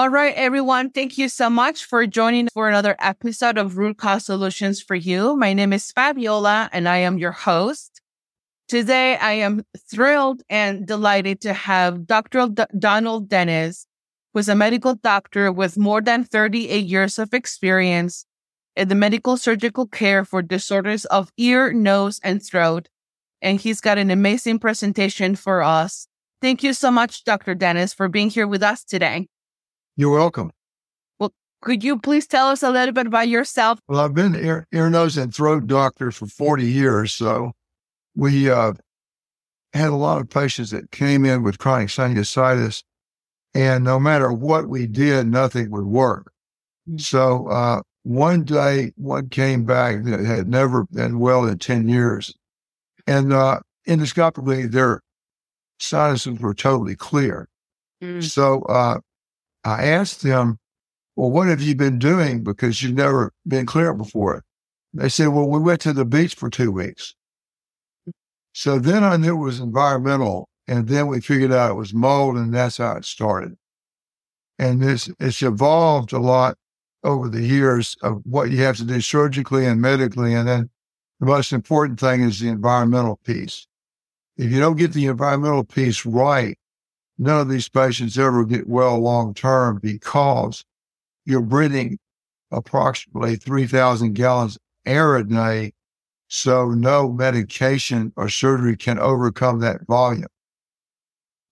All right, everyone. Thank you so much for joining for another episode of Root Cause Solutions for You. My name is Fabiola and I am your host. Today, I am thrilled and delighted to have Dr. D- Donald Dennis, who is a medical doctor with more than 38 years of experience in the medical surgical care for disorders of ear, nose, and throat. And he's got an amazing presentation for us. Thank you so much, Dr. Dennis, for being here with us today. You're welcome. Well, could you please tell us a little bit about yourself? Well, I've been ear, ear nose, and throat doctor for 40 years. So we uh, had a lot of patients that came in with chronic sinusitis, and no matter what we did, nothing would work. Mm-hmm. So uh, one day, one came back that had never been well in 10 years. And uh, endoscopically, their sinuses were totally clear. Mm. So uh, I asked them, well, what have you been doing? Because you've never been clear before. They said, well, we went to the beach for two weeks. So then I knew it was environmental. And then we figured out it was mold, and that's how it started. And this, it's evolved a lot over the years of what you have to do surgically and medically. And then the most important thing is the environmental piece. If you don't get the environmental piece right, none of these patients ever get well long term because you're breathing approximately 3,000 gallons air a day. So no medication or surgery can overcome that volume.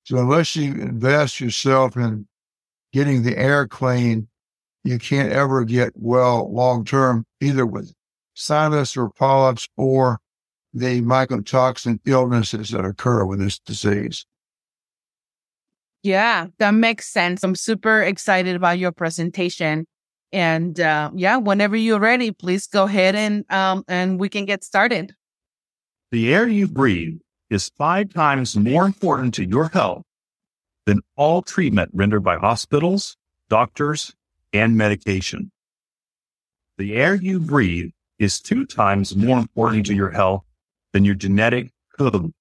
So unless you invest yourself in getting the air clean, you can't ever get well long term, either with sinus or polyps or the mycotoxin illnesses that occur with this disease. Yeah, that makes sense. I'm super excited about your presentation. And uh, yeah, whenever you're ready, please go ahead and um, and we can get started. The air you breathe is five times more important to your health than all treatment rendered by hospitals, doctors, and medication. The air you breathe is two times more important to your health than your genetic code.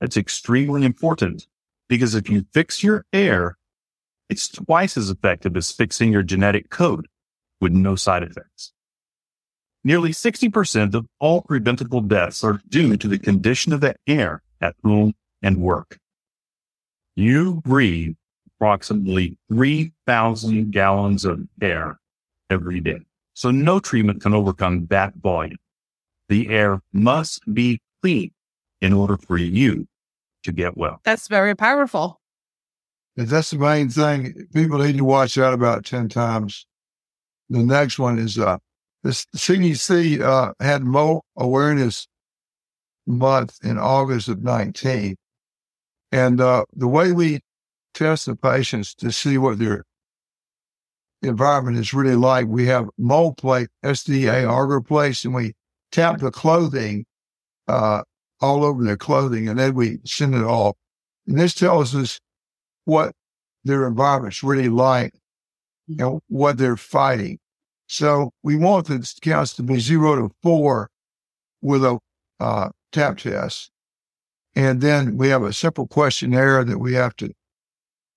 That's extremely important because if you fix your air, it's twice as effective as fixing your genetic code with no side effects. Nearly 60% of all preventable deaths are due to the condition of the air at home and work. You breathe approximately 3,000 gallons of air every day. So no treatment can overcome that volume. The air must be clean in order for you to get well. That's very powerful. That's the main thing. People need to watch out about 10 times. The next one is uh, this CDC uh, had mold awareness month in August of 19. And uh, the way we test the patients to see what their environment is really like, we have mold plate, SDA agar plates, and we tap the clothing uh, all over their clothing, and then we send it off. And this tells us what their environment's really like mm-hmm. and what they're fighting. So we want the counts to be zero to four with a uh, tap test. And then we have a simple questionnaire that we have to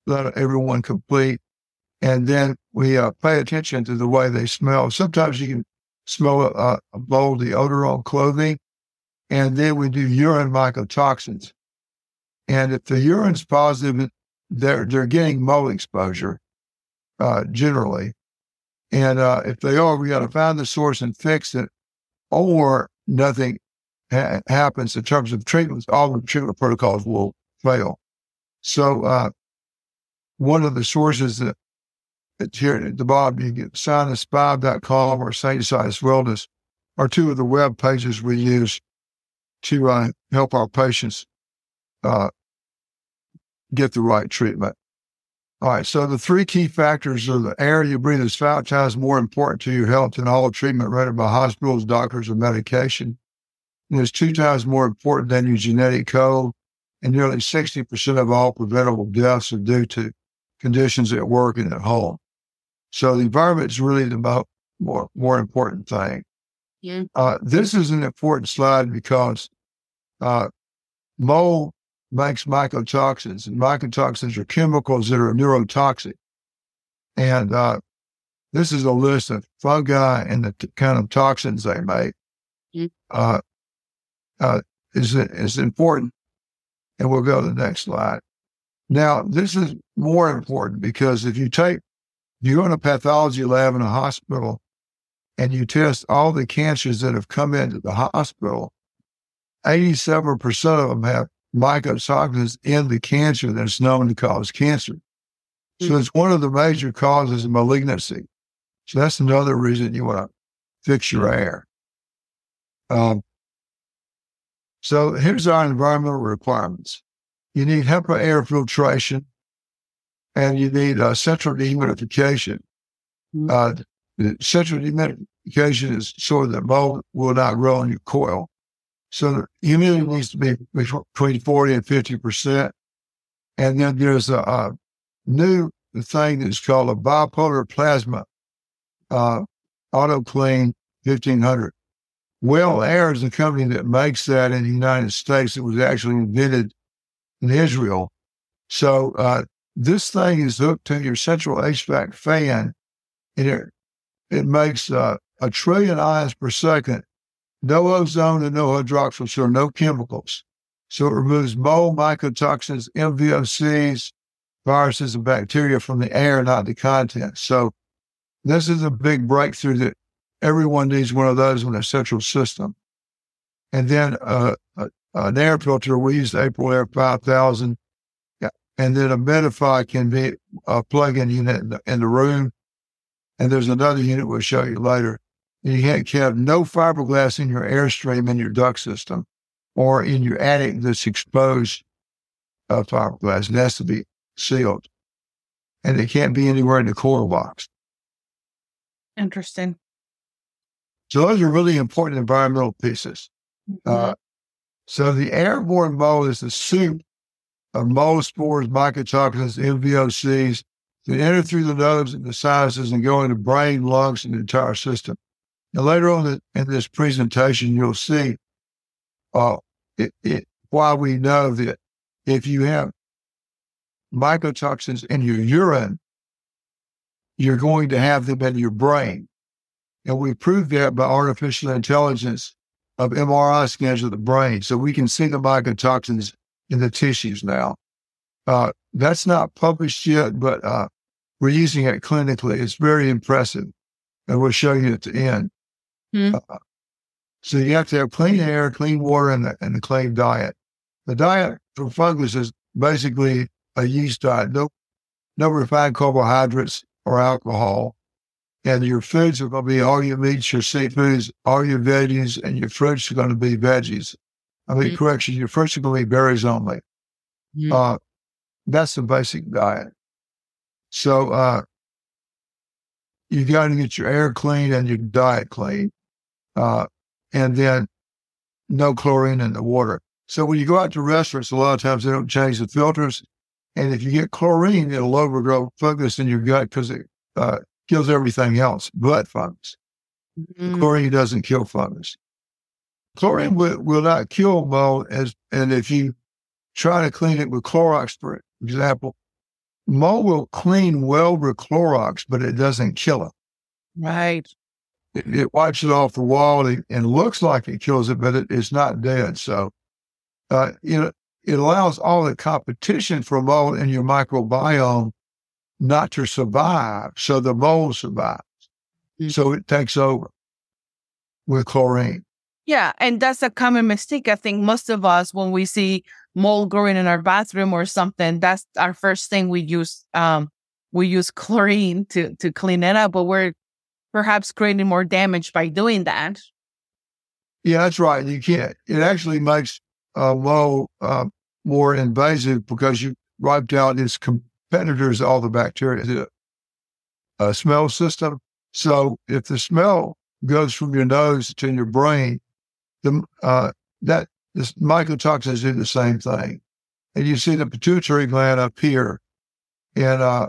let everyone complete. And then we uh, pay attention to the way they smell. Sometimes you can smell a, a moldy odor on clothing. And then we do urine mycotoxins. And if the urine's positive, they're, they're getting mold exposure uh, generally. And uh, if they are, we got to find the source and fix it, or nothing ha- happens in terms of treatments. All the treatment protocols will fail. So, uh, one of the sources that it's here at the bottom, you get sinus5.com or Sinusitis Wellness are two of the web pages we use to uh, help our patients uh, get the right treatment. All right. So the three key factors are the air you breathe is five times more important to your health than all treatment rendered by hospitals, doctors, or medication. And it's two times more important than your genetic code. And nearly 60% of all preventable deaths are due to conditions at work and at home. So the environment is really the mo- more, more important thing. Yeah. Uh, this is an important slide because uh, mold makes mycotoxins, and mycotoxins are chemicals that are neurotoxic. And uh, this is a list of fungi and the t- kind of toxins they make. Mm. Uh, uh, is is important. And we'll go to the next slide. Now, this is more important because if you take, you go in a pathology lab in a hospital and you test all the cancers that have come into the hospital, 87% of them have mycotoxins in the cancer that's known to cause cancer. So Mm. it's one of the major causes of malignancy. So that's another reason you want to fix your air. Um, so here's our environmental requirements. You need HEPA air filtration and you need uh, central dehumidification. Mhm. Uh, central dehumidification is so that mold will not grow in your coil. So the humidity needs to be between 40 and 50%. And then there's a, a new thing that's called a bipolar plasma uh, auto clean 1500. Well Air is the company that makes that in the United States. It was actually invented in Israel. So uh, this thing is hooked to your central HVAC fan, and it it makes uh, a trillion ions per second, no ozone and no hydroxyl, so no chemicals. So it removes mold, mycotoxins, MVOCs, viruses, and bacteria from the air, not the content. So this is a big breakthrough that everyone needs one of those in their central system. And then uh, an air filter, we use Aprilaire 5000. And then a Medify can be a plug-in unit in the, in the room. And there's another unit we'll show you later. You can't have no fiberglass in your airstream in your duct system or in your attic that's exposed uh, fiberglass. It has to be sealed. And it can't be anywhere in the coil box. Interesting. So those are really important environmental pieces. Uh, so the airborne mold is the soup of mold spores, mycotoxins, MVOCs that enter through the nose and the sinuses and go into brain, lungs, and the entire system. Now later on in this presentation, you'll see uh, it, it, why we know that if you have mycotoxins in your urine, you're going to have them in your brain. And we proved that by artificial intelligence of MRI scans of the brain. So we can see the mycotoxins in the tissues now. Uh, that's not published yet, but uh, we're using it clinically. It's very impressive. And we'll show you at the end. Hmm. Uh, so you have to have clean air, clean water, and, a- and a clean diet. The diet for fungus is basically a yeast diet. No, no refined carbohydrates or alcohol. And your foods are going to be all your meats, your seafoods, all your veggies, and your fruits are going to be veggies. I mean, Mm. correction, your fruits are going to be berries only. Mhm. Uh, that's the basic diet. So, uh, you got to get your air clean and your diet clean. Uh, and then no chlorine in the water. So when you go out to restaurants, a lot of times they don't change the filters. And if you get chlorine, it'll overgrow fungus in your gut because it uh, kills everything else but fungus. Mhm. Chlorine doesn't kill fungus. Chlorine will, will not kill mold as, and if you try to clean it with Clorox, for example, mold will clean well with Clorox, but it doesn't kill it. Right. It, it wipes it off the wall and, and looks like it kills it, but it, it's not dead. So, uh, you know, it allows all the competition for mold in your microbiome not to survive. So the mold survives. Mm. So it takes over with chlorine. Yeah, and that's a common mistake. I think most of us, when we see mold growing in our bathroom or something, that's our first thing we use. Um, we use chlorine to to clean it up, but we're perhaps creating more damage by doing that. Yeah, that's right. You can't. It actually makes uh, mold uh, more invasive because you wiped out its competitors, all the bacteria, the uh, smell system. So if the smell goes from your nose to your brain, the uh, that this mycotoxins do the same thing, and you see the pituitary gland up here, and uh,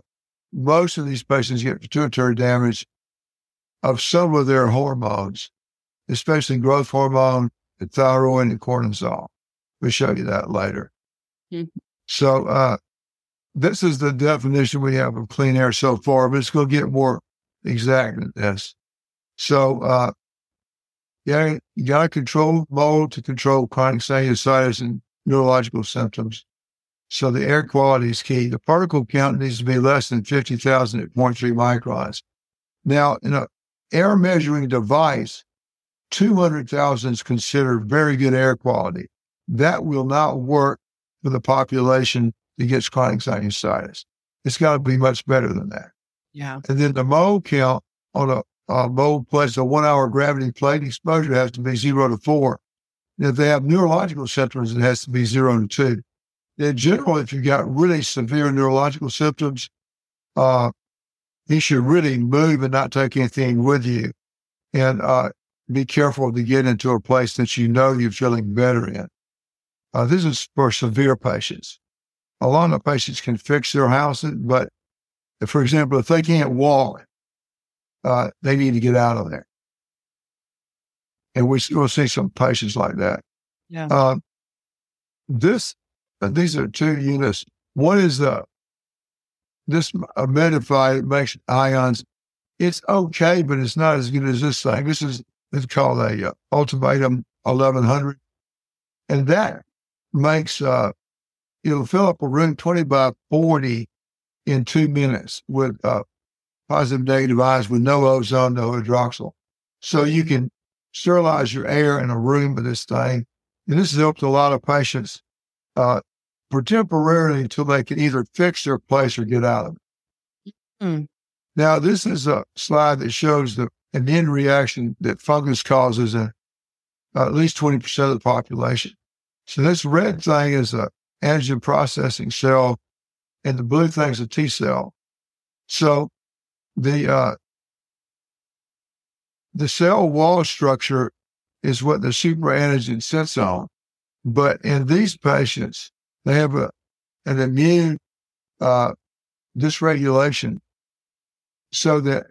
most of these patients get pituitary damage of some of their hormones especially growth hormone, the thyroid, and cortisol. We'll show you that later. Mhm. So, uh, this is the definition we have of clean air so far, but it's going to get more exact than this. So, uh, yeah, you got to control mold to control chronic sinusitis and neurological symptoms. So the air quality is key. The particle count needs to be less than 50,000 at 0.3 microns. Now, in an air measuring device, 200,000 is considered very good air quality. That will not work for the population that gets chronic sinusitis. It's got to be much better than that. Yeah. And then the mold count on a, a mold plate, a one hour gravity plate exposure has to be zero to four. And if they have neurological symptoms, it has to be zero to two. In general, if you've got really severe neurological symptoms, uh, you should really move and not take anything with you. And uh, be careful to get into a place that you know you're feeling better in. Uh, this is for severe patients. A lot of patients can fix their houses, but if, for example, if they can't walk, uh, they need to get out of there. And we will see some patients like that. Yeah. Uh, this, these are two units. One is the this humidifier that makes ions. It's okay, but it's not as good as this thing. This is it's called a uh, Ultimatum 1100, and that makes uh, it'll fill up a room 20 by 40 in two minutes with uh, positive negative ions with no ozone, no hydroxyl. So you can sterilize your air in a room with this thing. And this has helped a lot of patients uh, for temporarily until they can either fix their place or get out of it. Mm. Now, this is a slide that shows the immune reaction that fungus causes in uh, at least 20% of the population. So this red thing is a antigen processing cell, and the blue thing is a T cell. So the uh, the cell wall structure is what the super antigen sits on. But in these patients, they have a, an immune uh, dysregulation so that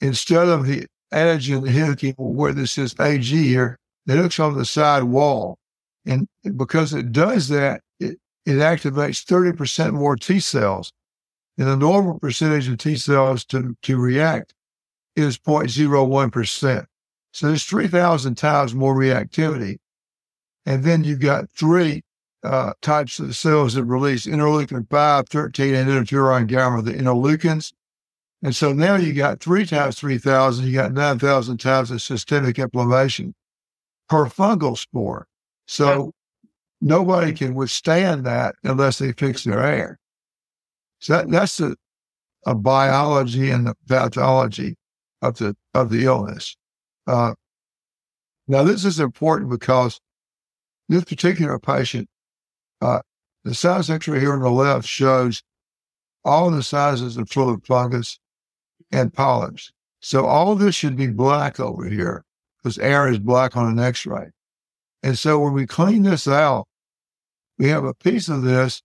instead of the antigen hitting where this is AG here, it hooks on the side wall. And because it does that, it, it activates 30% more T cells. And the normal percentage of T cells to, to react is 0.01%. So there's 3,000 times more reactivity. And then you've got three uh, types of cells that release interleukin 5, 13, and interferon gamma, the interleukins. And so now you got three times 3,000, you got 9,000 times the systemic inflammation per fungal spore. So nobody can withstand that unless they fix their air. So that, that's a, a biology and the pathology of the, of the illness. Uh, now this is important because this particular patient, uh, the size X-ray here on the left shows all the sizes of fluid fungus and polyps. So all this should be black over here because air is black on an X-ray. And so when we clean this out, we have a piece of this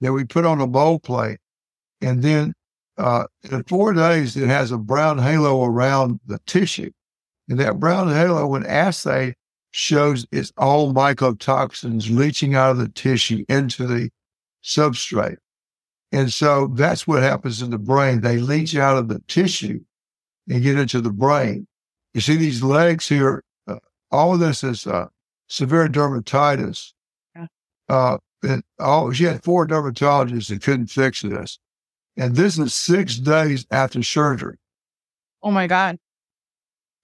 that we put on a bowl plate. And then uh, in four days, it has a brown halo around the tissue. And that brown halo, when assay, shows it's all mycotoxins leaching out of the tissue into the substrate. And so that's what happens in the brain. They leach out of the tissue and get into the brain. You see these legs here, uh, all of this is uh, severe dermatitis. Yeah. Uh, and all, she had four dermatologists that couldn't fix this. And this is six days after surgery. Oh my God.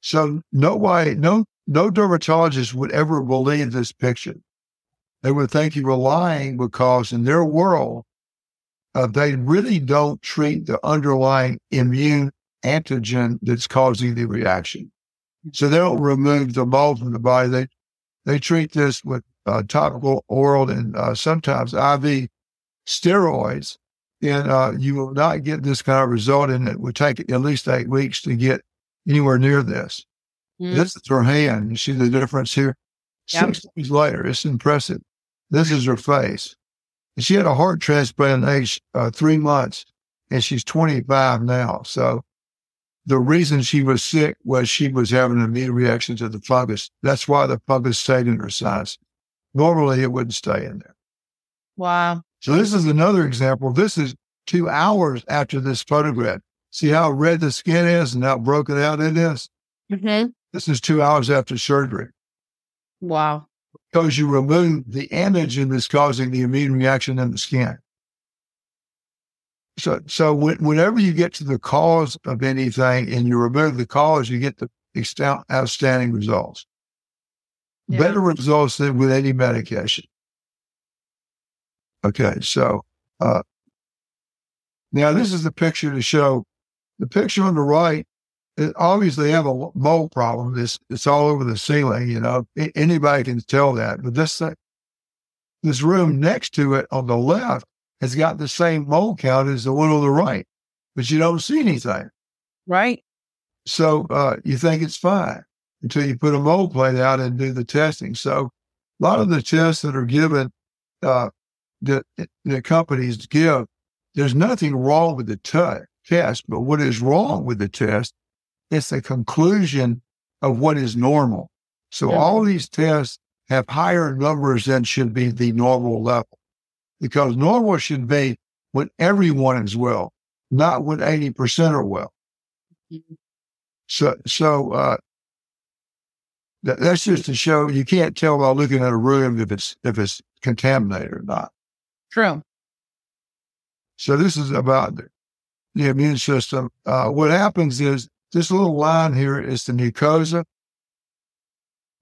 So no, nobody, no, no dermatologist would ever believe this picture. They would think you were lying because in their world, uh, they really don't treat the underlying immune antigen that's causing the reaction. So they don't remove the mold from the body. They they treat this with uh, topical, oral, and uh, sometimes IV steroids, and uh, you will not get this kind of result. And it would take at least eight weeks to get anywhere near this. Mm. This is her hand. You see the difference here? Yep. Six days later, it's impressive. This is her face. And she had a heart transplant at age uh, three months, and she's 25 now. So the reason she was sick was she was having an immune reaction to the fungus. That's why the fungus stayed in her sinus. Normally, it wouldn't stay in there. Wow. So this is another example. This is two hours after this photograph. See how red the skin is and how broken out it is? Mm-hmm. This is two hours after surgery. Wow. Because you remove the antigen that's causing the immune reaction in the skin. So, so when, whenever you get to the cause of anything and you remove the cause, you get the outstanding results. Yeah. Better results than with any medication. Okay, so uh, now this is the picture to show. The picture on the right, it obviously have a mold problem. It's it's all over the ceiling. You know, anybody can tell that. But this thing, this room next to it on the left has got the same mold count as the one on the right, but you don't see anything. Right. So uh, you think it's fine until you put a mold plate out and do the testing. So a lot of the tests that are given uh, that the companies give, there's nothing wrong with the t- test, but what is wrong with the test is the conclusion of what is normal. So yeah. all these tests have higher numbers than should be the normal level because normal should be when everyone is well, not when 80% are well. Mm-hmm. So, so, uh, that, that's just to show you can't tell by looking at a room if it's, if it's contaminated or not. True. So this is about the immune system. Uh, what happens is this little line here is the mucosa,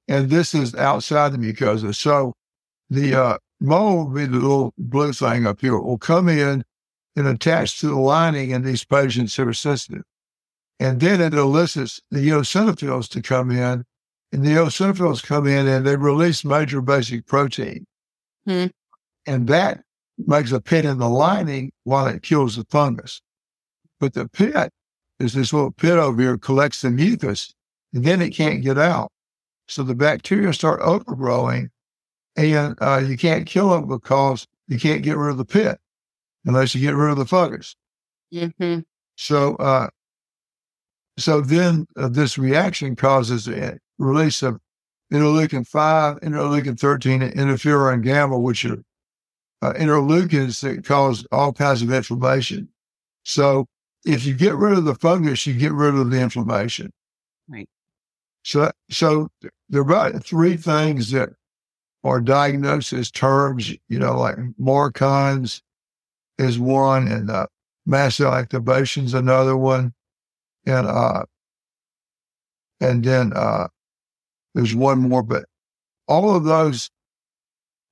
and this is outside the mucosa. So the uh, mold, the little blue thing up here, will come in and attach to the lining in these patients who are sensitive. And then it elicits the eosinophils to come in, and the eosinophils come in and they release major basic protein. Hmm. And that makes a pit in the lining while it kills the fungus. But the pit is this little pit over here collects the mucus and then it can't get out. So the bacteria start overgrowing and uh, you can't kill them because you can't get rid of the pit unless you get rid of the fungus. Mm-hmm. So, uh, so then uh, this reaction causes a release of interleukin 5, interleukin 13, and interferon gamma, which are uh, interleukins that cause all kinds of inflammation. So if you get rid of the fungus, you get rid of the inflammation. Right. So, so there are about three things that are diagnosis terms, you know, like MARCoNS is one and uh, mast cell activation is another one. And, uh, and then, uh, there's one more, but all of those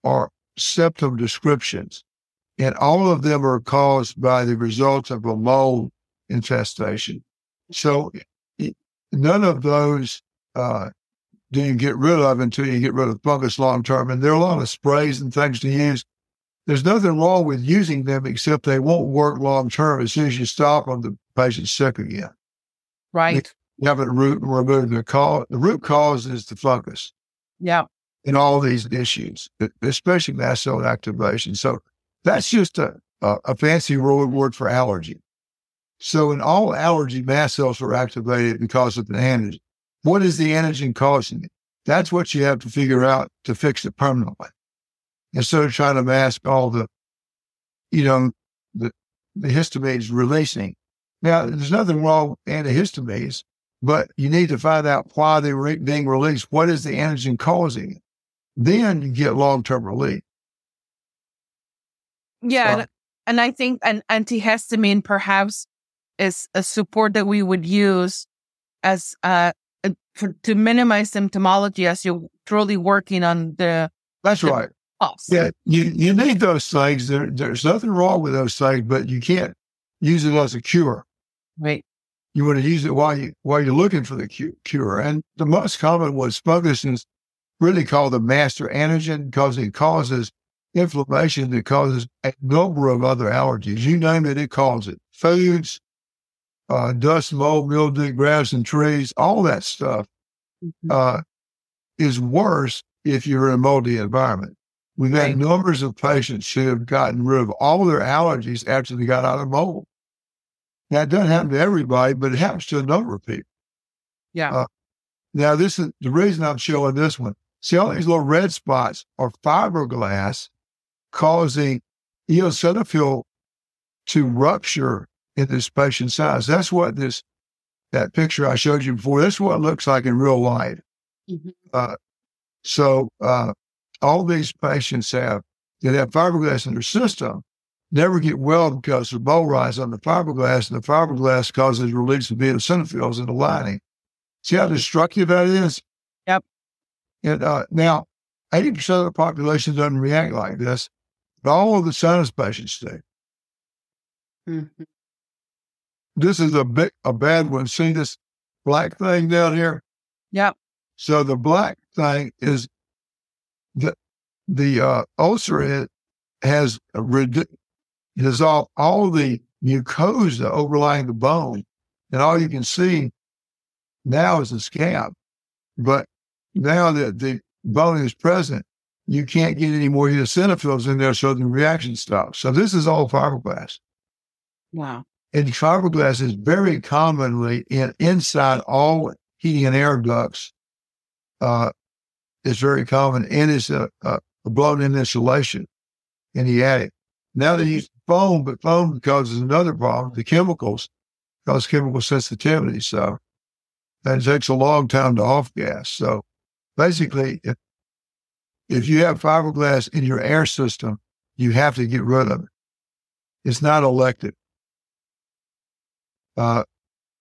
are symptom descriptions, and all of them are caused by the results of a mold infestation. So none of those uh, do you get rid of until you get rid of the fungus long term. And there are a lot of sprays and things to use. There's nothing wrong with using them except they won't work long term. As soon as you stop them, the patient's sick again. Right. You have to root remove the cause. The root cause is the fungus. Yeah in all these issues, especially mast cell activation. So that's just a, a, a fancy word for allergy. So in all allergy, mast cells are activated because of the antigen. What is the antigen causing it? That's what you have to figure out to fix it permanently. Instead of trying to mask all the, you know, the, the histamines releasing. Now, there's nothing wrong with antihistamines, but you need to find out why they're re- being released. What is the antigen causing it? then you get long term relief. Yeah. So, and I think an antihistamine perhaps is a support that we would use as uh, for, to minimize symptomology as you're truly working on the. That's the right. Pulse. Yeah, you, you need those things. There, there's nothing wrong with those things, but you can't use it as a cure. Right. You want to use it while you while you're looking for the cure. And the most common was fungus is really called the master antigen because it causes inflammation that causes a number of other allergies. You name it, it causes it. Foods, uh, dust, mold, mildew, grass and trees, all that stuff mm-hmm. uh, is worse if you're in a moldy environment. We've had right. numbers of patients who have gotten rid of all their allergies after they got out of mold. Now, it doesn't happen to everybody, but it happens to a number of people. Yeah. Uh, now, this is the reason I'm showing this one See all these little red spots are fiberglass causing eosinophil to rupture in this patient size. That's what this that picture I showed you before. That's what it looks like in real life. Mm-hmm. Uh, so uh, all these patients have that have fiberglass in their system never get well because the bowl rise on the fiberglass, and the fiberglass causes release of eosinophils in the lining. See how destructive that is? Yep. And uh, now, 80% of the population doesn't react like this, but all of the sinus patients do. Mm-hmm. This is a big, a bad one. See this black thing down here? Yep. So the black thing is the the uh, ulcer has dissolved all the mucosa overlying the bone, and all you can see now is the scab. But now that the bone is present, you can't get any more eosinophils in there, so the reaction stops. So this is all fiberglass. Wow. And fiberglass is very commonly in inside all heating and air ducts. Uh, it's very common and it's a, a blown in insulation in the attic. Now they use foam, but foam causes another problem. The chemicals cause chemical sensitivity. So that takes a long time to off gas. So basically, if, if you have fiberglass in your air system, you have to get rid of it. It's not elective. Uh,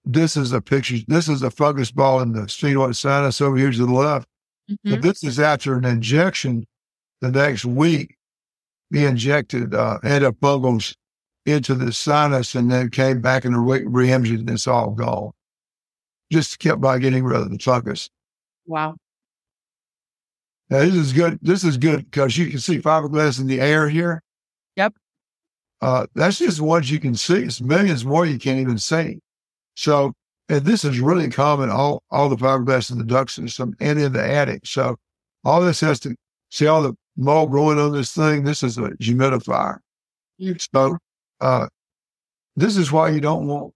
this is a picture. This is a fungus ball in the sphenoid sinus over here to the left. Mm-hmm. But this is after an injection the next week. He injected uh, antifungals into the sinus and then came back in a week, re-injured, and it's all gone. Just kept by getting rid of the fungus. Wow. Now, this is good. This is good because you can see fiberglass in the air here. Yep. Uh, that's just ones you can see. It's millions more you can't even see. So, and this is really common, all, all the fiberglass in the duct system and in the attic. So all this has to see all the mold growing on this thing. This is a humidifier. So, uh, this is why you don't want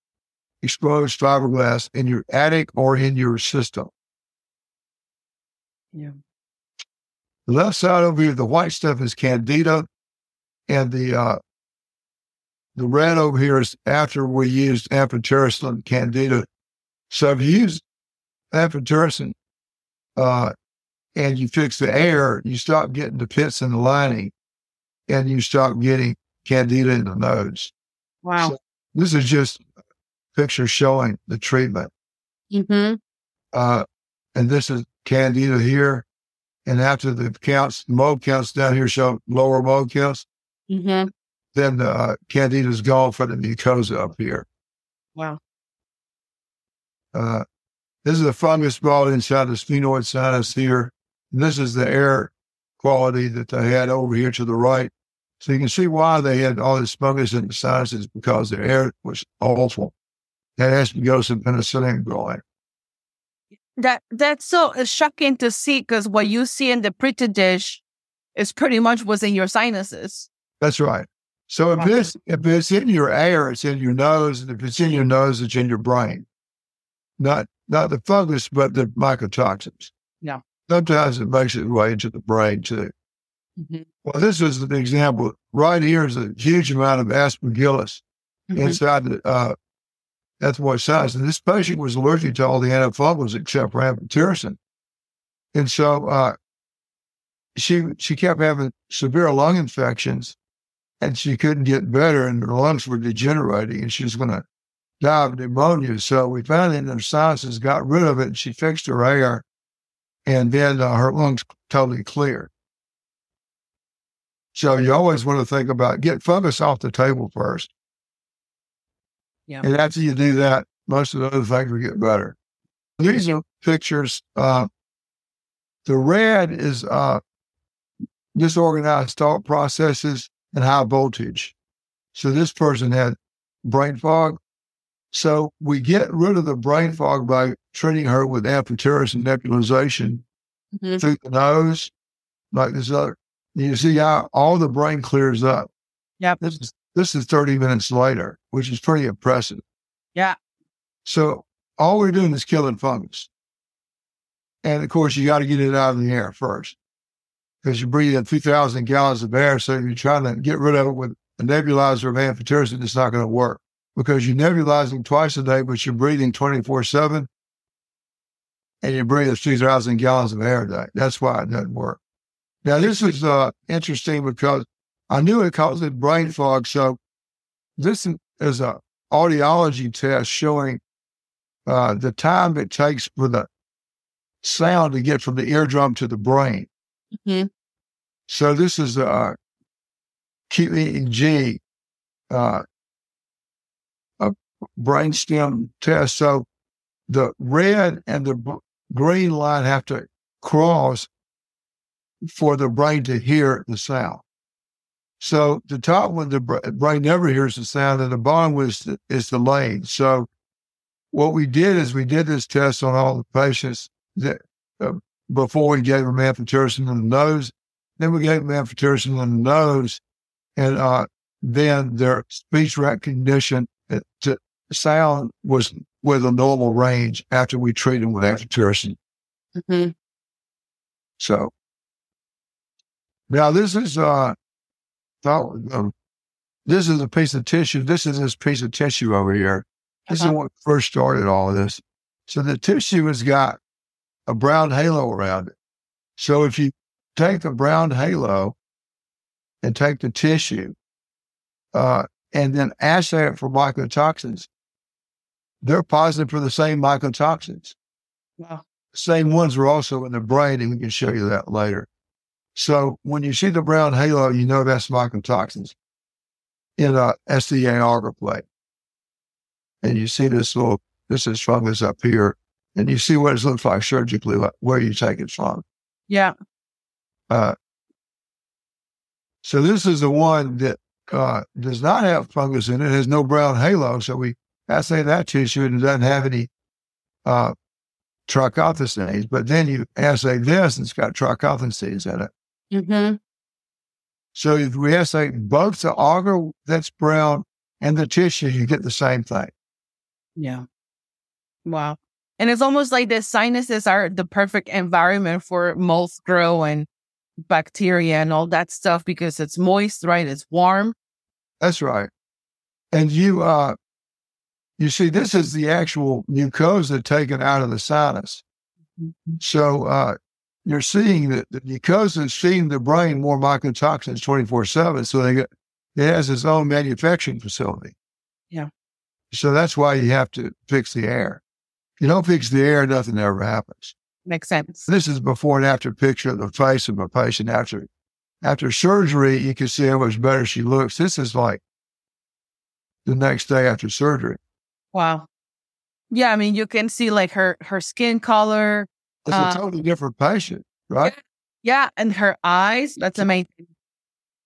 exposed fiberglass in your attic or in your system. Yeah. The left side over here, the white stuff is candida, and the uh, the red over here is after we used amphotericin candida. So if you use amphotericin uh, and you fix the air, you stop getting the pits in the lining and you stop getting candida in the nodes. Wow. So this is just a picture showing the treatment. Mm-hmm. Uh, and this is candida here. And after the counts, mold counts down here show lower mold counts. Mm-hmm then uh, candida is gone for the mucosa up here. Wow. Uh, this is a fungus ball inside the sphenoid sinus here. And this is the air quality that they had over here to the right. So you can see why they had all this fungus in the sinuses because the air was awful. That has to go some penicillin growing. That that's so shocking to see because what you see in the petri dish is pretty much what's in your sinuses. That's right. So if it's if it's in your air, it's in your nose, and if it's in your nose, it's in your brain. Not not the fungus, but the mycotoxins. Yeah. Sometimes it makes its way into the brain too. Mm-hmm. Well, this is an example. Right here is a huge amount of aspergillus mm-hmm. inside the uh, ethmoid sinus. And this patient was allergic to all the antifungals except for amphotericin. And so uh, she she kept having severe lung infections and she couldn't get better and her lungs were degenerating and she was going to die of pneumonia. So we finally in her sinuses, got rid of it and she fixed her air and then uh, her lungs totally cleared. So you always want to think about get fungus off the table first. Yeah. And after you do that, most of the other things will get better. These are pictures. Uh, the red is uh, disorganized thought processes and high voltage. So this person had brain fog. So we get rid of the brain fog by treating her with amphotericin nebulization mm-hmm. through the nose, like this other. You see how all the brain clears up. Yep. This is this is 30 minutes later, which is pretty impressive. Yeah. So all we're doing is killing fungus. And of course, you got to get it out of the air first. Because you breathe in 3,000 gallons of air. So you're trying to get rid of it with a nebulizer of amphotericin. It's not going to work because you're nebulizing twice a day, but you're breathing 24 7 and you breathe 3,000 gallons of air a day. That's why it doesn't work. Now, this is uh, interesting because I knew it caused brain fog. So this is a audiology test showing uh, the time it takes for the sound to get from the eardrum to the brain. Mm-hmm. So this is a QEEG, uh, a brainstem test. So the red and the b- green line have to cross for the brain to hear the sound. So the top one, the brain never hears the sound, and the bottom one is the, is the lane. So what we did is we did this test on all the patients that uh, before we gave them amphotericin in the nose. Then we gave them amphotericin in the nose, and uh, then their speech recognition uh, to sound was with a normal range after we treated them with amphotericin. Mm-hmm. So now this is uh, thought, um, this is a piece of tissue. This is this piece of tissue over here. This uh-huh. is what first started all of this. So the tissue has got a brown halo around it. So if you take the brown halo and take the tissue, uh, and then assay it for mycotoxins, they're positive for the same mycotoxins. Wow. Same ones are also in the brain, and we can show you that later. So when you see the brown halo, you know that's mycotoxins in a SDA agar plate. And you see this little, this is fungus up here, and you see what it looks like surgically, where you take it from. Yeah. Uh, so this is the one that uh, does not have fungus in it, it has no brown halo. So we assay that tissue and it doesn't have any uh, trichothecenes. But then you assay this and it's got trichothecenes in it. Mm-hmm. So if we assay both the agar that's brown and the tissue, you get the same thing. Yeah. Wow. And it's almost like the sinuses are the perfect environment for mold grow and bacteria and all that stuff because it's moist, right? It's warm. That's right. And you uh you see this is the actual mucosa taken out of the sinus. Mm-hmm. So uh you're seeing that the mucosa is feeding the brain more mycotoxins 24 7. So they get, it has its own manufacturing facility. Yeah. So that's why you have to fix the air. You don't fix the air, nothing ever happens. Makes sense. This is before and after picture of the face of a patient after after surgery. You can see how much better she looks. This is like the next day after surgery. Wow. Yeah, I mean, you can see like her her skin color, it's uh, a totally different patient, right? Yeah, and her eyes. That's amazing.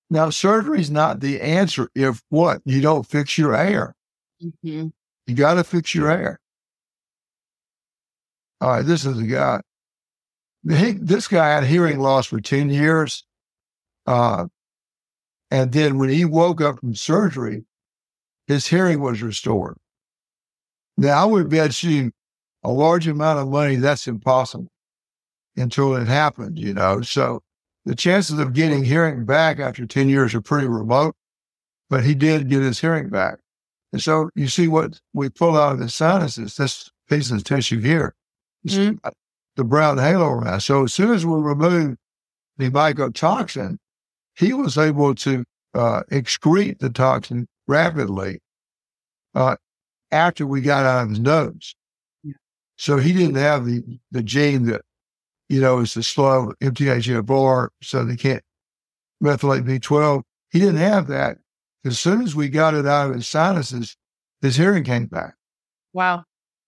Now, surgery is not the answer if what? You don't fix your air. Mm-hmm. You got to fix your air. All right, this is a guy. He, this guy had hearing loss for 10 years. Uh, and then when he woke up from surgery, his hearing was restored. Now, I would bet you a large amount of money, that's impossible until it happens, you know. So the chances of getting hearing back after 10 years are pretty remote, but he did get his hearing back. And so you see what we pull out of the sinuses, this piece of tissue here, mm-hmm. the brown halo around. So as soon as we remove the mycotoxin, he was able to uh, excrete the toxin rapidly uh, after we got out of his nose. So he didn't have the, the gene that, you know, is the slow MTHFR, so they can't methylate B12. He didn't have that. As soon as we got it out of his sinuses, his hearing came back. Wow.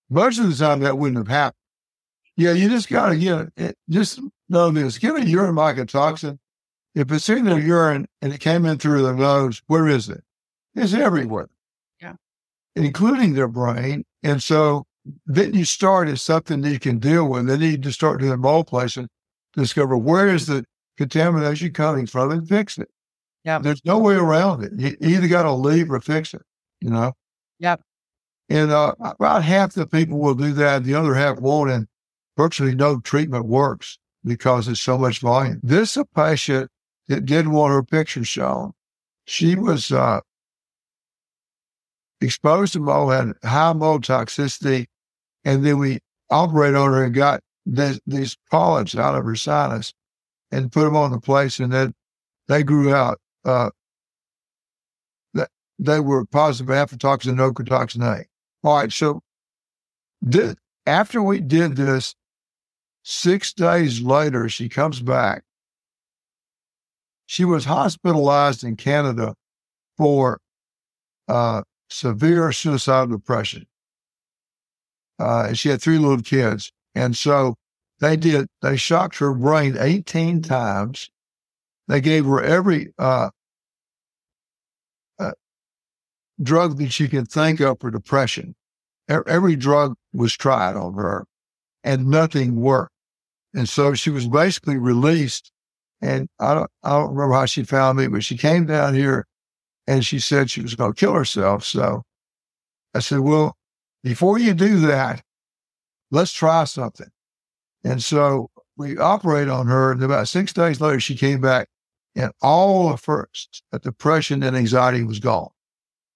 Most of the time that wouldn't have happened. Yeah, you just got to get it. Just know this. Give a urine mycotoxin. If it's in their urine and it came in through the nose, where is it? It's everywhere. Yeah. Including their brain. And so then you start as something that you can deal with. Then you need to start doing mold placement, discover where is the contamination coming from and fix it. Yeah. There's no way around it. You either got to leave or fix it, you know? Yep. And uh, about half the people will do that. The other half won't. And virtually no treatment works. because it's so much volume. This a patient that didn't want her picture shown. She was uh, exposed to mold, had high mold toxicity, and then we operated on her and got this, these polyps out of her sinus and put them on the place, and then they grew out. Uh, they were positive aflatoxin and ochratoxin A. All right, so did, after we did this, six days later, she comes back. She was hospitalized in Canada for uh, severe suicidal depression. Uh, she had three little kids. And so they did, they shocked her brain 18 times. They gave her every uh, uh, drug that you can think of for depression. Every drug was tried on her and nothing worked. And so she was basically released. And I don't, I don't remember how she found me, but she came down here and she said she was going to kill herself. So I said, well, before you do that, let's try something. And so we operate on her. And about six days later, she came back and all of her depression and anxiety was gone.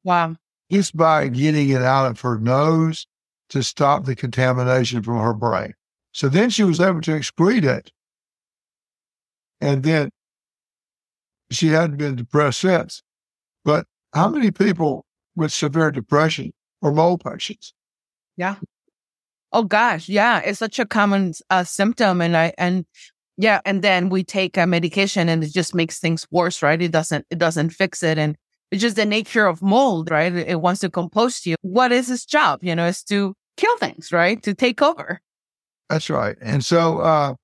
Wow. Just by getting it out of her nose to stop the contamination from her brain. So then she was able to excrete it. And then she hadn't been depressed since. But how many people with severe depression are mold patients? Yeah. Oh gosh, yeah, it's such a common uh, symptom, and I and yeah, and then we take a medication, and it just makes things worse, right? It doesn't it doesn't fix it, and it's just the nature of mold, right? It wants to compose you. What is its job? You know, is to kill things, right? To take over. That's right. And so uh,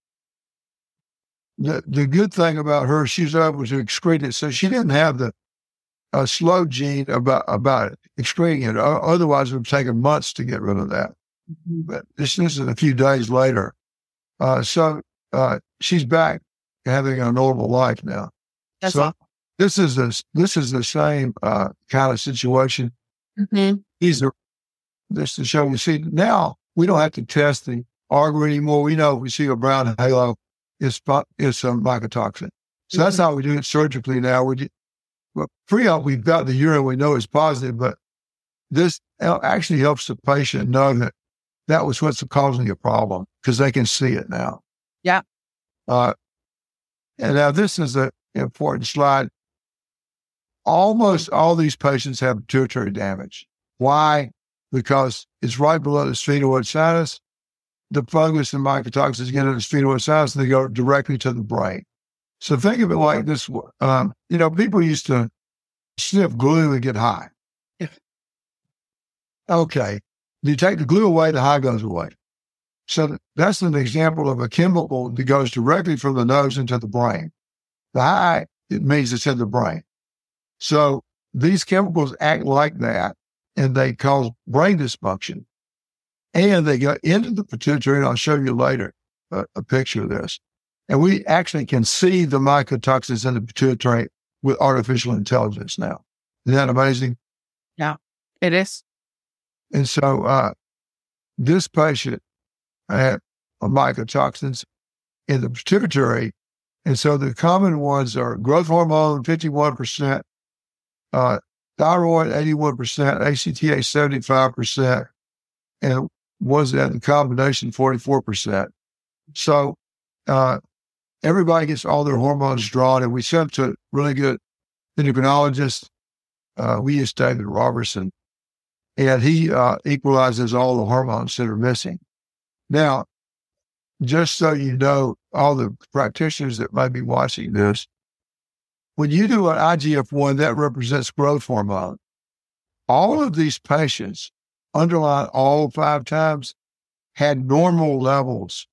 the the good thing about her, she's able to excrete it, so she didn't have the a slow gene about about it, excreting it. Otherwise, it would have taken months to get rid of that. Mm-hmm. But this, this is a few days later. Uh, so uh, she's back having a normal life now. That's so awesome. this is the this is the same uh, kind of situation. Mm-hmm. These are this to show you. See now we don't have to test the agar anymore. We know if we see a brown halo, it's it's a mycotoxin. So mm-hmm. that's how we do it surgically now. We but pre-op, we've got the urine, we know it's positive, but this actually helps the patient know that that was what's causing the problem because they can see it now. Yeah. Uh, and now this is an important slide. Almost all these patients have pituitary damage. Why? Because it's right below the sphenoid sinus. The fungus and mycotoxins get into the sphenoid sinus and they go directly to the brain. So think of it like this. Um, you know, people used to sniff glue and get high. Yeah. Okay. You take the glue away, the high goes away. So that's an example of a chemical that goes directly from the nose into the brain. The high, it means it's in the brain. So these chemicals act like that and they cause brain dysfunction. And they go into the pituitary, and I'll show you later a, a picture of this. And we actually can see the mycotoxins in the pituitary with artificial intelligence now. Isn't that amazing? Yeah, it is. And so uh, this patient had mycotoxins in the pituitary. And so the common ones are growth hormone, 51%, uh, thyroid, 81%, ACTH, 75%, and was that the combination, 44%. So uh, everybody gets all their hormones drawn, and we sent to really good endocrinologist. Uh, we use David Robertson, and he uh, equalizes all the hormones that are missing. Now, just so you know, all the practitioners that might be watching this, when you do an IGF 1, that represents growth hormone. All of these patients, underline all five times, had normal levels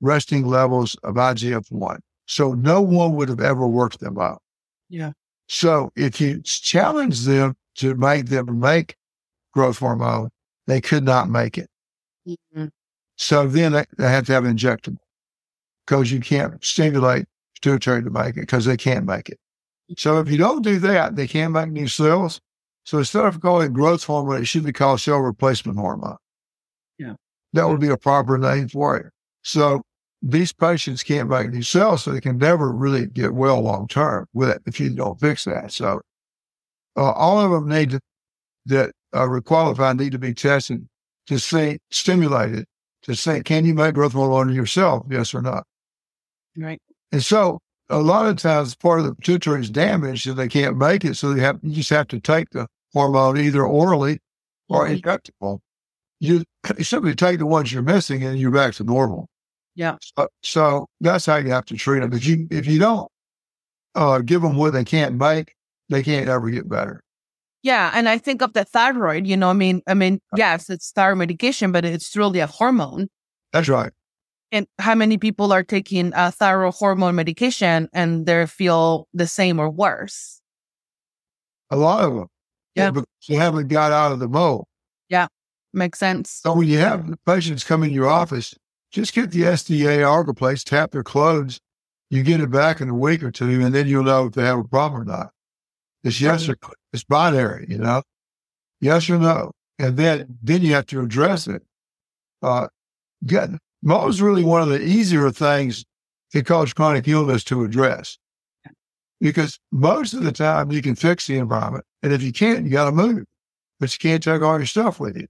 resting levels of IGF 1. So no one would have ever worked them up. Yeah. So if you challenge them to make them make growth hormone, they could not make it. Mm-hmm. So then they, they have to have injectable because you can't stimulate pituitary to make it because they can't make it. So if you don't do that, they can't make new cells. So instead of calling it growth hormone, it should be called cell replacement hormone. Yeah. That would be a proper name for it. So these patients can't make new cells, so they can never really get well long term with it if you don't fix that. So uh, all of them need to, that are qualified need to be tested to see, stimulated to say, can you make growth hormone yourself? Yes or no? Right. And so a lot of times part of the pituitary is damaged and they can't make it. So they have, you just have to take the hormone either orally or Mhm. injectable. You, you simply take the ones you're missing and you're back to normal. Yeah. So, so that's how you have to treat them. If you, if you don't uh, give them what they can't make, they can't ever get better. Yeah, and I think of the thyroid. You know, I mean, I mean, yes, it's thyroid medication, but it's really a hormone. That's right. And how many people are taking a thyroid hormone medication and they feel the same or worse? A lot of them. Yeah. Because they haven't got out of the mold. Yeah. Makes sense. So when you have the patients come in your office, just get the SDA article place, tap their clothes. You get it back in a week or two, and then you'll know if they have a problem or not. It's yes or it's binary, you know, yes or no, and then then you have to address it. Uh, get Mo is really one of the easier things that cause chronic illness to address, because most of the time you can fix the environment, and if you can't, you got to move, but you can't take all your stuff with you.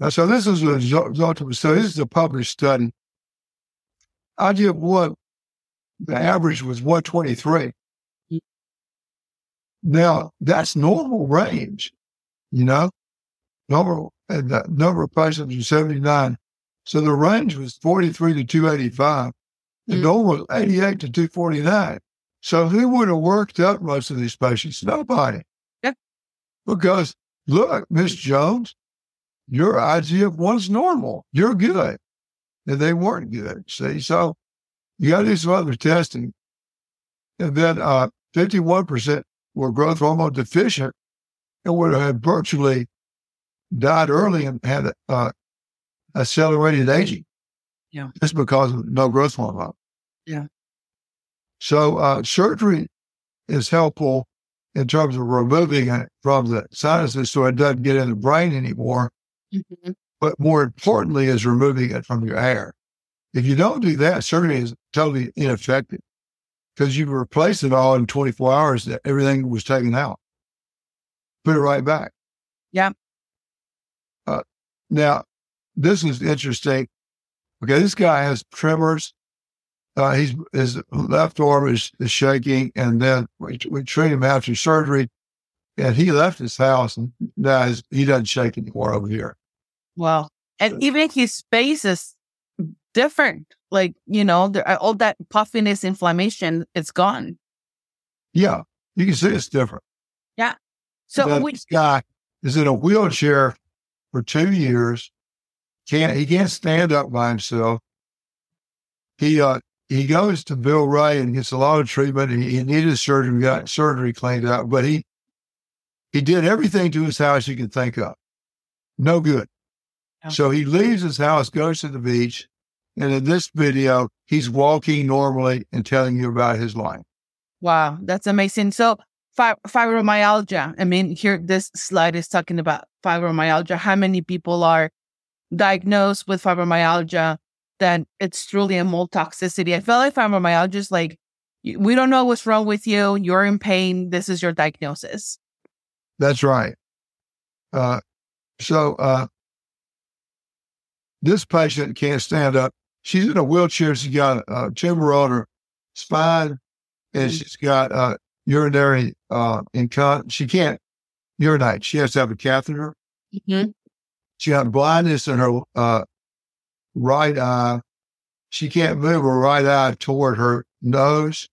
Now, so this is a result of so this is a published study. I did one. The average was 123. Mm. Now that's normal range, you know. Normal and the number of patients was 79. So the range was 43 to 285. The Mm. normal was 88 to 249. So who would have worked up most of these patients? Nobody. Because look, Miss Jones, your IGF one's normal. You're good. And they weren't good. See, so you got to do some other testing. And then uh, 51% were growth hormone deficient and would have virtually died early and had uh, accelerated aging. Yeah. Just because of no growth hormone. Yeah. So uh, surgery is helpful in terms of removing it from the sinuses so it doesn't get in the brain anymore Mhm. but more importantly is removing it from your air. If you don't do that, surgery is totally ineffective because you replace it all in 24 hours that everything was taken out. Put it right back. Yeah. Uh, now, this is interesting. Okay, this guy has tremors. Uh, he's his left arm is, is shaking, and then we, we treat him after surgery, and he left his house, and now he doesn't shake anymore over here. Well, and even his face is different. Like, you know, the, uh, all that puffiness, inflammation, it's gone. Yeah, you can see it's different. Yeah. So That we, this guy is in a wheelchair for two years. Can't he can't stand up by himself. He uh he goes to Bill Rea and gets a lot of treatment. He, he needed surgery, got surgery cleaned up, but he he did everything to his house you could think of. No good. So he leaves his house, goes to the beach, and in this video, he's walking normally and telling you about his life. wow, that's amazing. So fi- fibromyalgia. I mean, here this slide is talking about fibromyalgia. How many people are diagnosed with fibromyalgia? Then it's truly a mold toxicity. I feel like fibromyalgia is like we don't know what's wrong with you. You're in pain. This is your diagnosis. That's right. Uh, so uh, this patient can't stand up. She's in a wheelchair. She's got a tumor on her spine, and Mm. she's got uh, urinary uh, incont. She can't urinate. She has to have a catheter. Mm-hmm. She got blindness in her uh, right eye. She can't move her right eye toward her nose.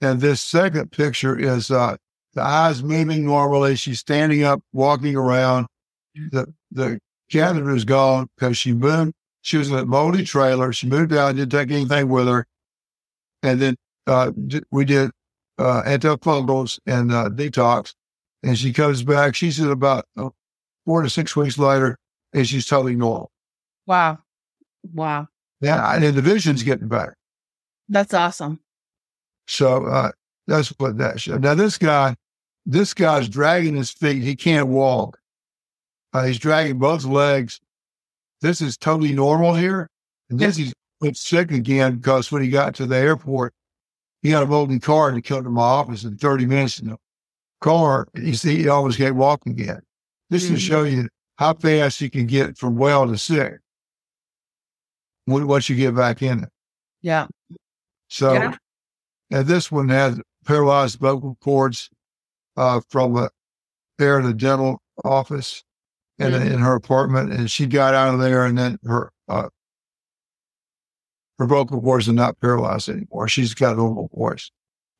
And this second picture is uh, the eyes moving normally. She's standing up, walking around. The the catheter is gone because she moved. She was in a moldy trailer. She moved out, didn't take anything with her. And then uh, we did uh, antifungals and uh, detox. And she comes back. She's at about uh, four to six weeks later, and she's totally normal. Wow, wow, Yeah, and the vision's getting better. that's awesome. So uh, that's what that shows. Now this guy, this guy's dragging his feet. He can't walk. Uh, he's dragging both legs. This is totally normal here. And this is went sick again because when he got to the airport, he had a molten car and he come to my office in 30 minutes in the car. He see, he almost can't walk again. This Mhm. to show you how fast you can get from well to sick once you get back in it. Yeah. So, Yeah. and this one has paralyzed vocal cords uh, from there in the dental office and Mhm. in her apartment, and she got out of there, and then her uh, her vocal cords are not paralyzed anymore. She's got a normal voice.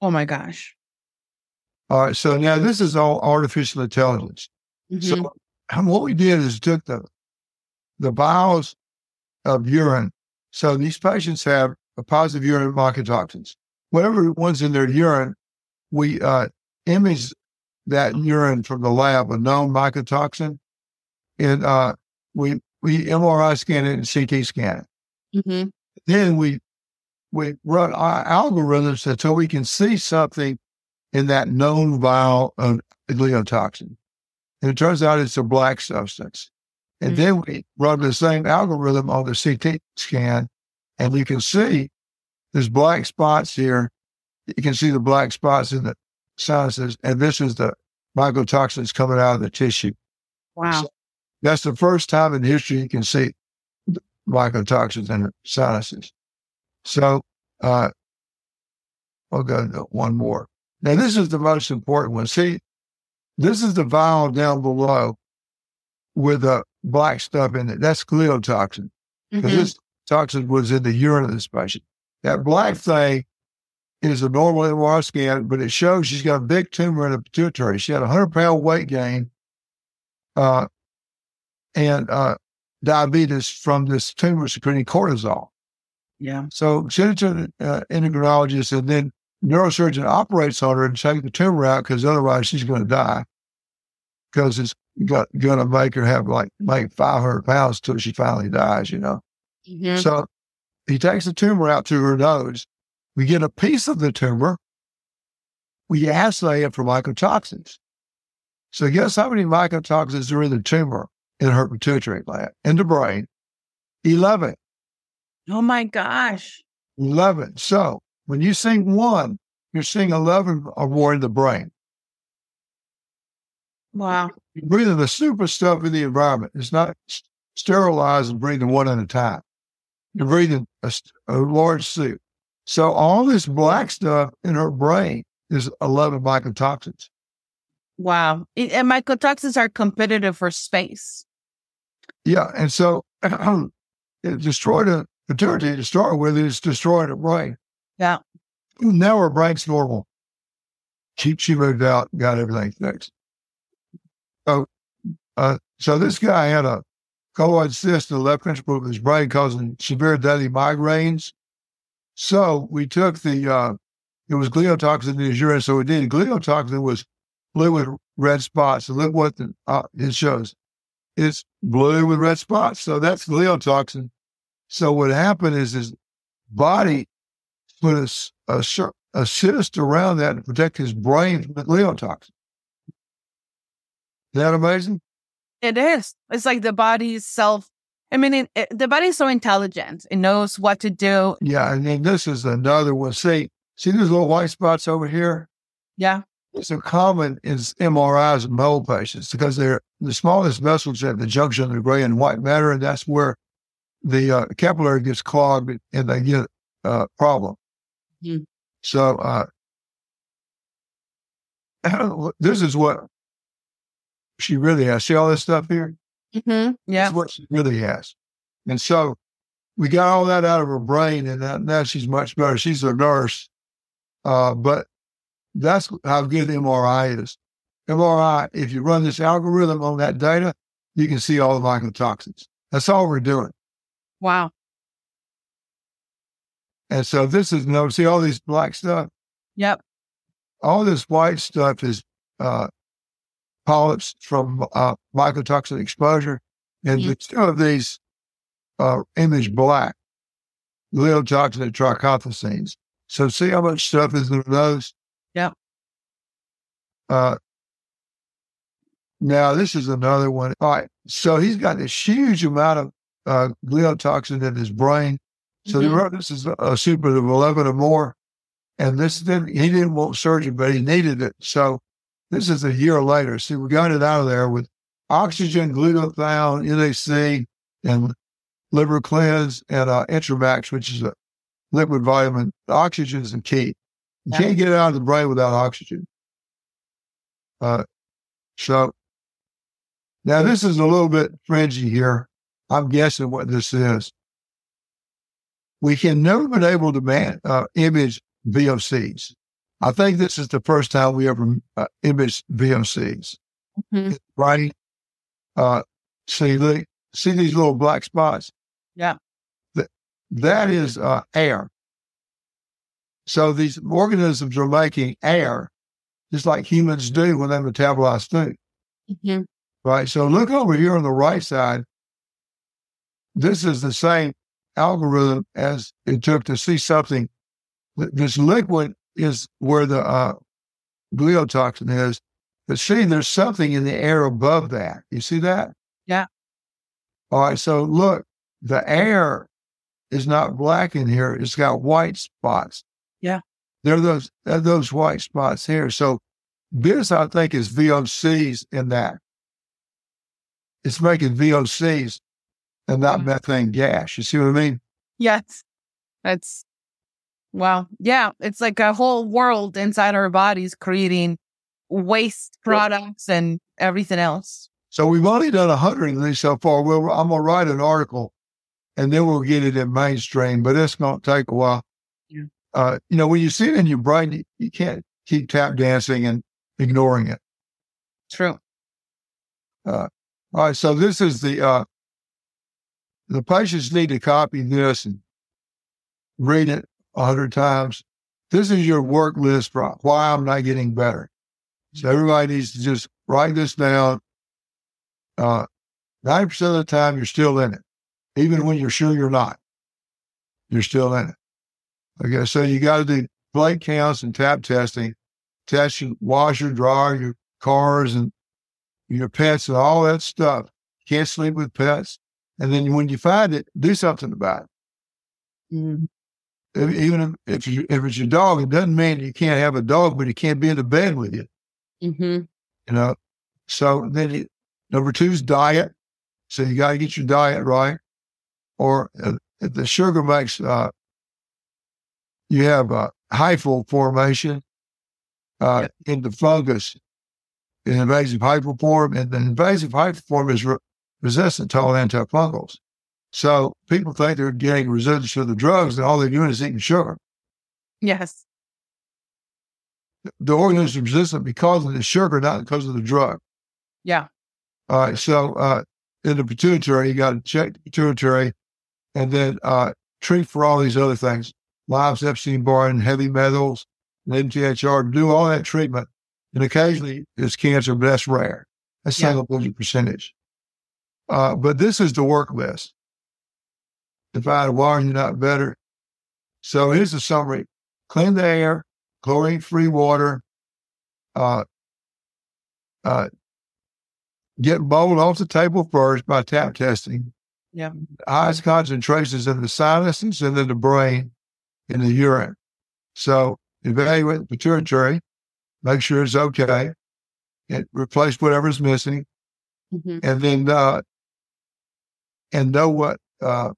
Oh my gosh. All right, so now this is all artificial intelligence. Mhm. So what we did is took the the vials of urine. So these patients have a positive urine mycotoxins. Whatever one's in their urine, we uh, image that urine from the lab, a known mycotoxin, and uh, we we MRI scan it and CT scan it. Mhm. Then we we run our algorithms until we can see something in that known vial of gliotoxin. And it turns out it's a black substance. And Mhm. then we run the same algorithm on the CT scan, and you can see there's black spots here. You can see the black spots in the sinuses, and this is the mycotoxins coming out of the tissue. Wow. That's the first time in history you can see mycotoxins in the sinuses. So, uh, we'll go to one more. Now, this is the most important one. See, this is the vial down below with the black stuff in it. That's gliotoxin because Mhm. this toxin was in the urine of this patient. That black thing is a normal MRI scan, but it shows she's got a big tumor in the pituitary. She had a hundred pound weight gain, uh, and uh, diabetes from this tumor secreting cortisol. Yeah. So send it to an uh, endocrinologist, and then neurosurgeon operates on her and take the tumor out because otherwise she's going to die because it's going to make her have like make 500 pounds till she finally dies, you know. Mhm. So he takes the tumor out through her nose. We get a piece of the tumor. We assay it for mycotoxins. So guess how many mycotoxins are in the tumor in her pituitary gland, in the brain? 11. Oh my gosh. 11. So when you sing one, you're seeing 11 or more in the brain. Wow. You're breathing the super stuff in the environment. It's not sterilized and breathing one at a time. You're breathing a, a large soup. So all this black stuff in her brain is 11 mycotoxins. Wow. And mycotoxins are competitive for space. Yeah. And so it destroyed a pituitary to start with. It's destroyed her brain. Yeah. Now her brain's normal. She, she moved out, got everything fixed. So, uh, so this guy had a colloid cyst the left ventricle of his brain causing severe daily migraines. So we took the, uh, it was gliotoxin in his urine. So we did gliotoxin was blue with red spots. So look what the, uh, it shows. It's blue with red spots. So that's gliotoxin. So what happened is his body put a, a, a cyst around that to protect his brain from the gliotoxin. Is that amazing? It is. It's like the body's self. I mean, it, it, the body's so intelligent. It knows what to do. Yeah. And then this is another one. See, see those little white spots over here? Yeah. It's a common in MRIs in mole patients because they're the smallest vessels at the junction of the gray and white matter, and that's where the uh, capillary gets clogged and they get a uh, problem. Mhm. So uh, this is what she really has. See all this stuff here? Mm-hmm. Yeah. That's what she really has. And so we got all that out of her brain, and that, now she's much better. She's a nurse, uh, but that's how good MRI is. MRI, if you run this algorithm on that data, you can see all the mycotoxins. That's all we're doing. Wow. And so this is no see all these black stuff. Yep. All this white stuff is uh, polyps from uh, mycotoxin exposure, and Mhm. the two of these uh, image black gliotoxin and. So see how much stuff is in those. Yep. Uh, now this is another one. All right, so he's got this huge amount of uh, gliotoxin in his brain. So Mhm. they wrote this is a super of 11 or more. And this then he didn't want surgery, but he needed it. So this is a year later. See, we got it out of there with oxygen, glutathione, NAC, and liver cleanse and uh, Intramax, which is a liquid vitamin. Oxygen is the key. You Yeah. can't get it out of the brain without oxygen. Uh, so now this is a little bit fringy here. I'm guessing what this is. We can never been able to man, uh, image VOCs. I think this is the first time we ever uh, imaged VOCs. Mhm. Right? Uh, see, the, see these little black spots? Yeah. That, that is uh, air. So these organisms are making air just like humans do when they metabolize food Mhm. right? So look over here on the right side. This is the same algorithm as it took to see something. This liquid is where the uh, gliotoxin is. But see, there's something in the air above that. You see that? Yeah. All right. So look, the air is not black in here. It's got white spots. Yeah. There are those, there are those white spots here. So this, I think, is VOCs in that it's making VOCs and not Mhm. methane gas. You see what I mean? Yes. That's wow. Yeah. It's like a whole world inside our bodies creating waste products and everything else. So we've only done a hundred of these so far. We'll, I'm gonna write an article, and then we'll get it in mainstream. But it's gonna take a while. Yeah. Uh, you know, when you see it in your brain, you, you can't keep tap dancing and ignoring it. True. All right. So this is the uh, the patients need to copy this and read it a hundred times. This is your work list for why I'm not getting better. So everybody needs to just write this down. Uh, 90% of the time, you're still in it. Even when you're sure you're not, you're still in it. Okay. So you got to do plate counts and tap testing, test your washer, dryer, your cars and your pets and all that stuff. Can't sleep with pets. And then when you find it, do something about it. Mm. Even if, you, if it's your dog, it doesn't mean you can't have a dog, but he can't be in the bed with you. hmm you know. So then you, number two is diet. So you got to get your diet right. Or uh, if the sugar makes, uh, you have a hyphal formation uh, in the fungus, in invasive hyphal form, and the invasive hyphal form is re- resistant to all antifungals. So people think they're getting resistance to the drugs, and all they're doing is eating sugar. Yes. The organism is resistant because of the sugar, not because of the drug. Yeah. All right. So uh, in the pituitary, you got to check the pituitary and then uh, treat for all these other things. Lives, Epstein Barr, and heavy metals, and MTHFR, do all that treatment. And occasionally it's cancer, but that's rare. That's Yeah. single digit percentage. Uh, but this is the work list. If I had why you're not better. So here's the summary. Clean the air, chlorine free water, uh, uh, get mold off the table first by tap testing. Yeah. Highest concentrations in the sinuses and in the brain, in the urine. So evaluate the pituitary, make sure it's okay, and replace whatever's missing, hmm and then uh, and know what uh,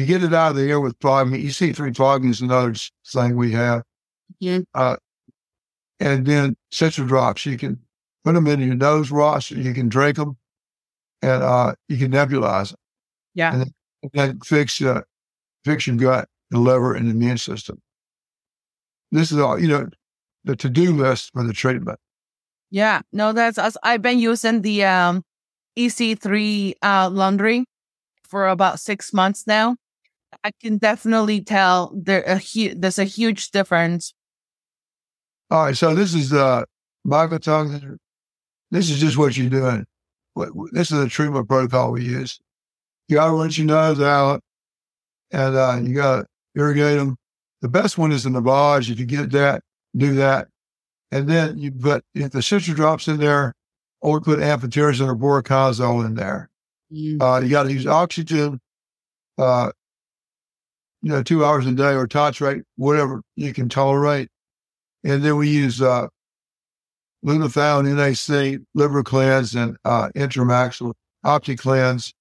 you get it out of the air with plugging. EC3 plugging is another thing we have. Mhm. Uh, and then CitriDrops. You can put them in your nose, Ross. You can drink them, and uh, you can nebulize them. Yeah. And then, and then fix uh, fix your gut, the liver, and the immune system. This is all you know. The to do list for the treatment. Yeah, no, that's us. I've been using the um, EC3 uh, laundry for about six months now. I can definitely tell there a hu- there's a huge difference. All right, so this is uh mycotoxin. This is just what you're doing. What- what- This is the treatment protocol we use. You gotta rinse your nose out, and uh, you gotta irrigate them. The best one is the lavage. If you get that, do that, and then you put if the CitriDrops in there, or put amphotericin or voriconazole in there. Uh, you got to use oxygen. Uh, you know, two hours a day or titrate whatever you can tolerate. And then we use uh, glutathione, NAC, liver cleanse, and uh, Intramax or OptiCleanse.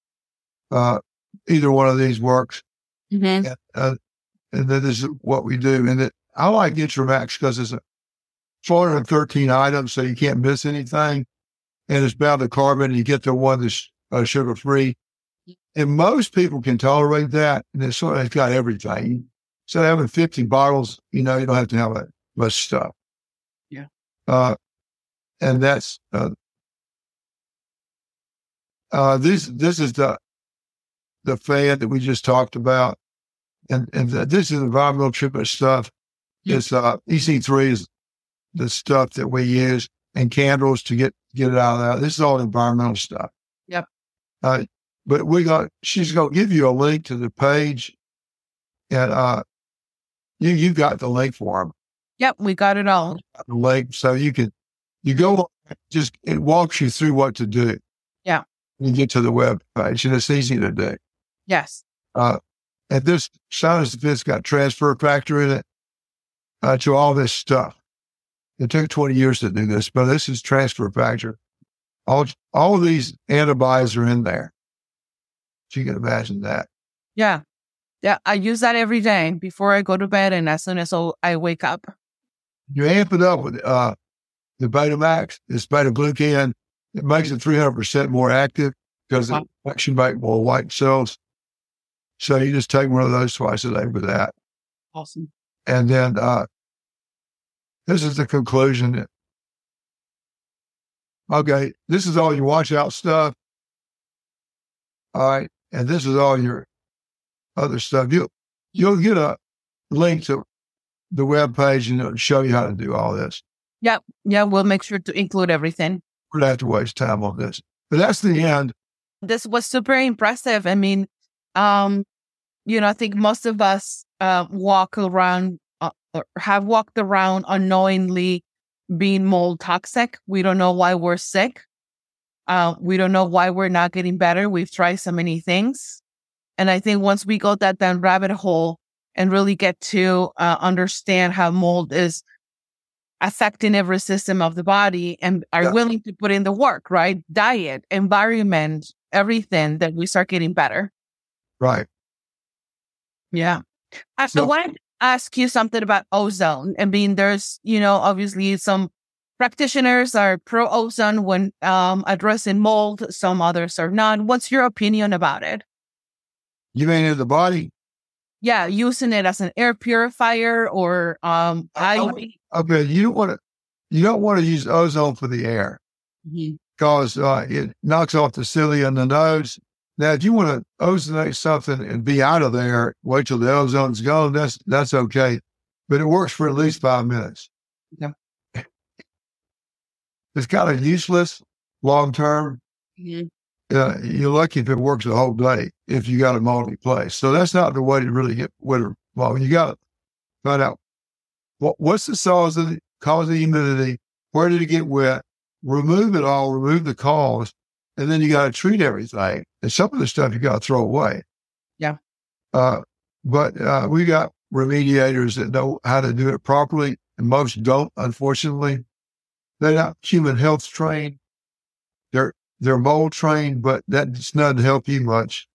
Uh, either one of these works. Mm-hmm. And, uh, and then this is what we do. And it, I like Intramax because it's a 413 items, so you can't miss anything. And it's bound to carbon, and you get the one that's uh, sugar free. And most people can tolerate that. And it's, sort of, it's got everything. So having 50 bottles, you know, you don't have to have that much stuff. Yeah. Uh, and that's, uh, uh, this, this is the, the fan that we just talked about. And, and the, this is environmental treatment stuff. Yeah. It's, uh, EC3 is the stuff that we use and candles to get, get it out of there. This is all environmental stuff. Yep. Uh, but we got, she's going to give you a link to the page and, uh, you, you got the link for them, Yep, we got it all. the link. So you can, you go, just, it walks you through what to do. Yeah. You get to the web page and it's easy to do. Yes. Uh, and this sinus defense got transfer factor in it uh, to all this stuff. It took 20 years to do this, but this is transfer factor. All, all of these antibodies are in there. So you can imagine that. Yeah. Yeah. I use that every day before I go to bed and as soon as I wake up. You amp it up with uh, the Betamax, this beta glucan. It makes it 300% more active because it actually make more white cells. So you just take one of those twice a day with that. Awesome. And then uh, this is the conclusion. Okay, this is all your watch out stuff. All right, and this is all your other stuff. You you'll get a link to the web page and it'll show you how to do all this. Yeah, yeah, we'll make sure to include everything. We don't have to waste time on this. But that's the end. This was super impressive. I mean, um, you know, I think most of us uh, walk around uh, or have walked around unknowingly being mold toxic. We don't know why we're sick. Uh, we don't know why we're not getting better. We've tried so many things. And I think once we go that down rabbit hole and really get to uh, understand how mold is affecting every system of the body and are Yeah. willing to put in the work, right? Diet, environment, everything, that we start getting better. Right. Yeah. I, I So- wanted to ask you something about ozone. I mean, there's, you know, obviously some practitioners are pro ozone when um, addressing mold, some others are not. What's your opinion about it? You mean in the body? Yeah, using it as an air purifier or um, IV. Okay, you don't want to. You don't want to use ozone for the air. Because uh, it knocks off the cilia in the nose. Now, if you want to ozonate something and be out of there, wait till the ozone's gone. That's that's okay, but it works for at least five minutes. Yeah. It's kind of useless long term. Mhm. Uh, you're lucky if it works the whole day if you got a multi place. So that's not the way to really get winter. Well, you got to find out what what's the cause of the cause of the humidity. Where did it get wet? remove it all, remove the cause, and then you got to treat everything. And some of the stuff you got to throw away. Yeah. Uh, but uh, we got remediators that know how to do it properly, and most don't, unfortunately. They're not human health trained. They're they're mold trained, but that doesn't help you much.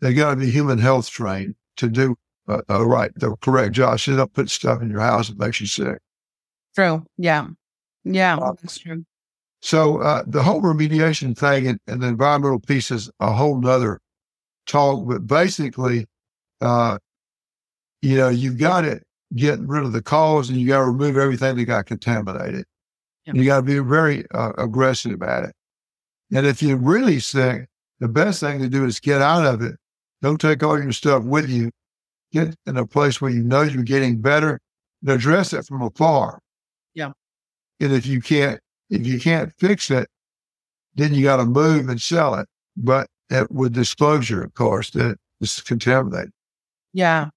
They got to be human health trained to do uh, uh, right the correct job. So they don't put stuff in your house that makes you sick. True. Yeah. Yeah, Uh, that's true. So uh, the whole remediation thing and, and the environmental piece is a whole nother talk. But basically, uh, you know, you've got to get rid of the cause and you got to remove everything that got contaminated. Yep. You got to be very uh, aggressive at it. And if you're really sick, the best thing to do is get out of it. Don't take all your stuff with you. Get in a place where you know you're getting better and address it from afar. Yeah. And if you can't, if you can't fix it, then you got to move and sell it. But that, with disclosure, of course, that it's contaminated. Yeah.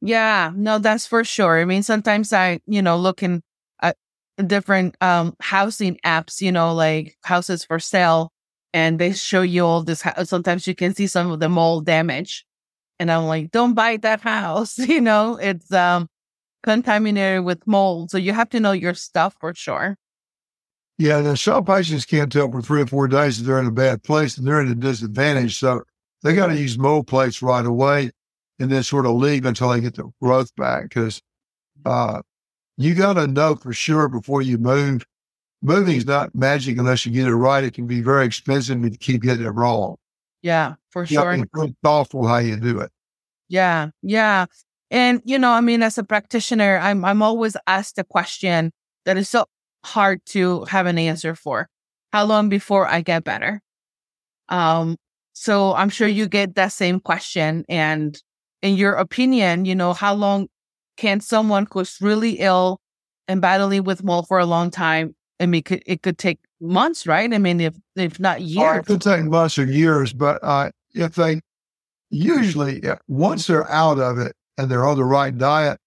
Yeah. No, that's for sure. I mean, sometimes I, you know, looking different um housing apps, you know, like houses for sale, and they show you all this. hou- Sometimes you can see some of the mold damage. And I'm like, don't buy that house. You know, it's um, contaminated with mold. So you have to know your stuff for sure. Yeah, and some patients can't tell for three or four days that they're in a bad place and they're at a disadvantage. So they got to use mold plates right away and then sort of leave until they get the growth back because uh, you got to know for sure before you move. Moving is not magic unless you get it right. It can be very expensive if you keep getting it wrong. Yeah, for You sure. have to be thoughtful how you do it. Yeah, yeah. And you know, I mean, as a practitioner, I'm I'm always asked a question that is so hard to have an answer for. How long before I get better? Um, so I'm sure you get that same question. And in your opinion, you know, how long can someone who's really ill and battling with mold for a long time? I mean, could, it could take months, right? I mean, if if not Or years. it could take months or years, but uh, if they usually, once they're out of it and they're on the right diet,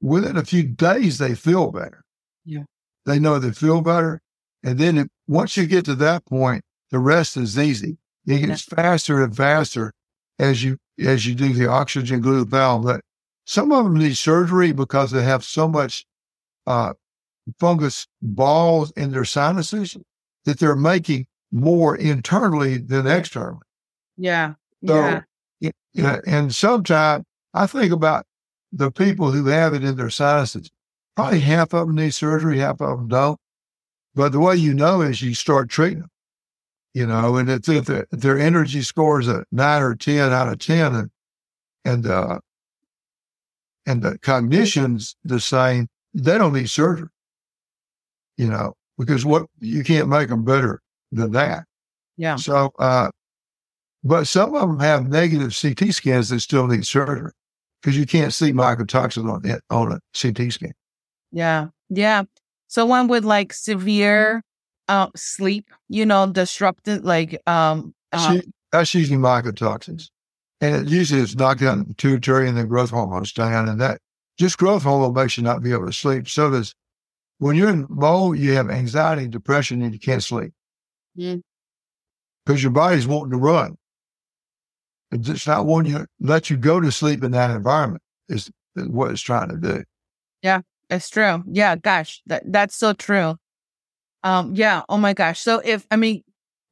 within a few days, they feel better. Yeah. They know they feel better. And then if, once you get to that point, the rest is easy. It gets faster and faster as you as you do the oxygen glutathione. But some of them need surgery because they have so much uh, fungus balls in their sinuses that they're making more internally than externally. Yeah. So, yeah. and sometimes I think about the people who have it in their sinuses. Probably half of them need surgery, half of them don't. But the way you know is you start treating them, you know, and if, if, if their energy score is a nine or 10 out of 10 and, and, uh, and the cognition's the same, they don't need surgery, you know, because what you can't make them better than that. Yeah. So, uh, but some of them have negative CT scans that still need surgery because you can't see mycotoxins on it on a CT scan. Yeah. Yeah. Someone with like severe uh, sleep, you know, disrupted, like, um, uh, See, that's usually mycotoxins, and it usually it's knocked out the pituitary and the growth hormones down, and that just growth hormone makes you not be able to sleep. So does when you're in mold, you have anxiety, depression, and you can't sleep Mm. because your body's wanting to run. It's not wanting you let you go to sleep in that environment. Is, is what it's trying to do. Yeah, it's true. Yeah. Gosh, that, that's so true. Um, yeah. Oh my gosh. So if, I mean,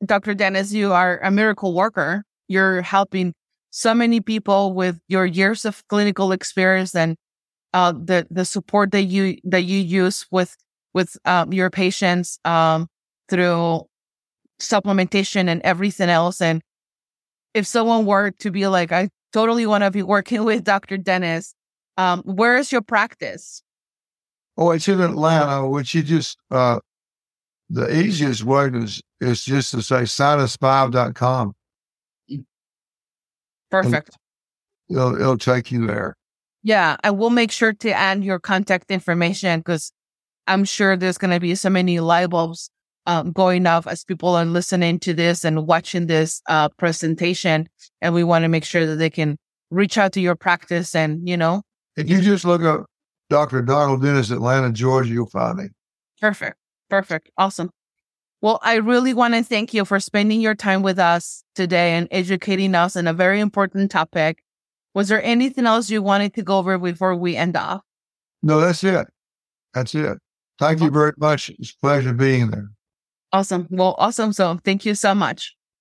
Dr. Dennis, you are a miracle worker. You're helping so many people with your years of clinical experience and uh, the the support that you that you use with with um, your patients um, through supplementation and everything else. And if someone were to be like, I totally want to be working with Dr. Dennis, um, where is your practice? Oh, it's in Atlanta, which you just, uh, the easiest way is, is just to say sinus5.com. Perfect. It'll, it'll take you there. Yeah, I will make sure to add your contact information because I'm sure there's going to be so many light bulbs um, going off as people are listening to this and watching this uh, presentation. And we want to make sure that they can reach out to your practice and, you know, If you just look up Dr. Donald Dennis, Atlanta, Georgia, you'll find me. Perfect. Perfect. Awesome. Well, I really want to thank you for spending your time with us today and educating us on a very important topic. Was there anything else you wanted to go over before we end off? No, that's it. That's it. Thank you very much. It's a pleasure being there. Awesome. Well, awesome. So thank you so much.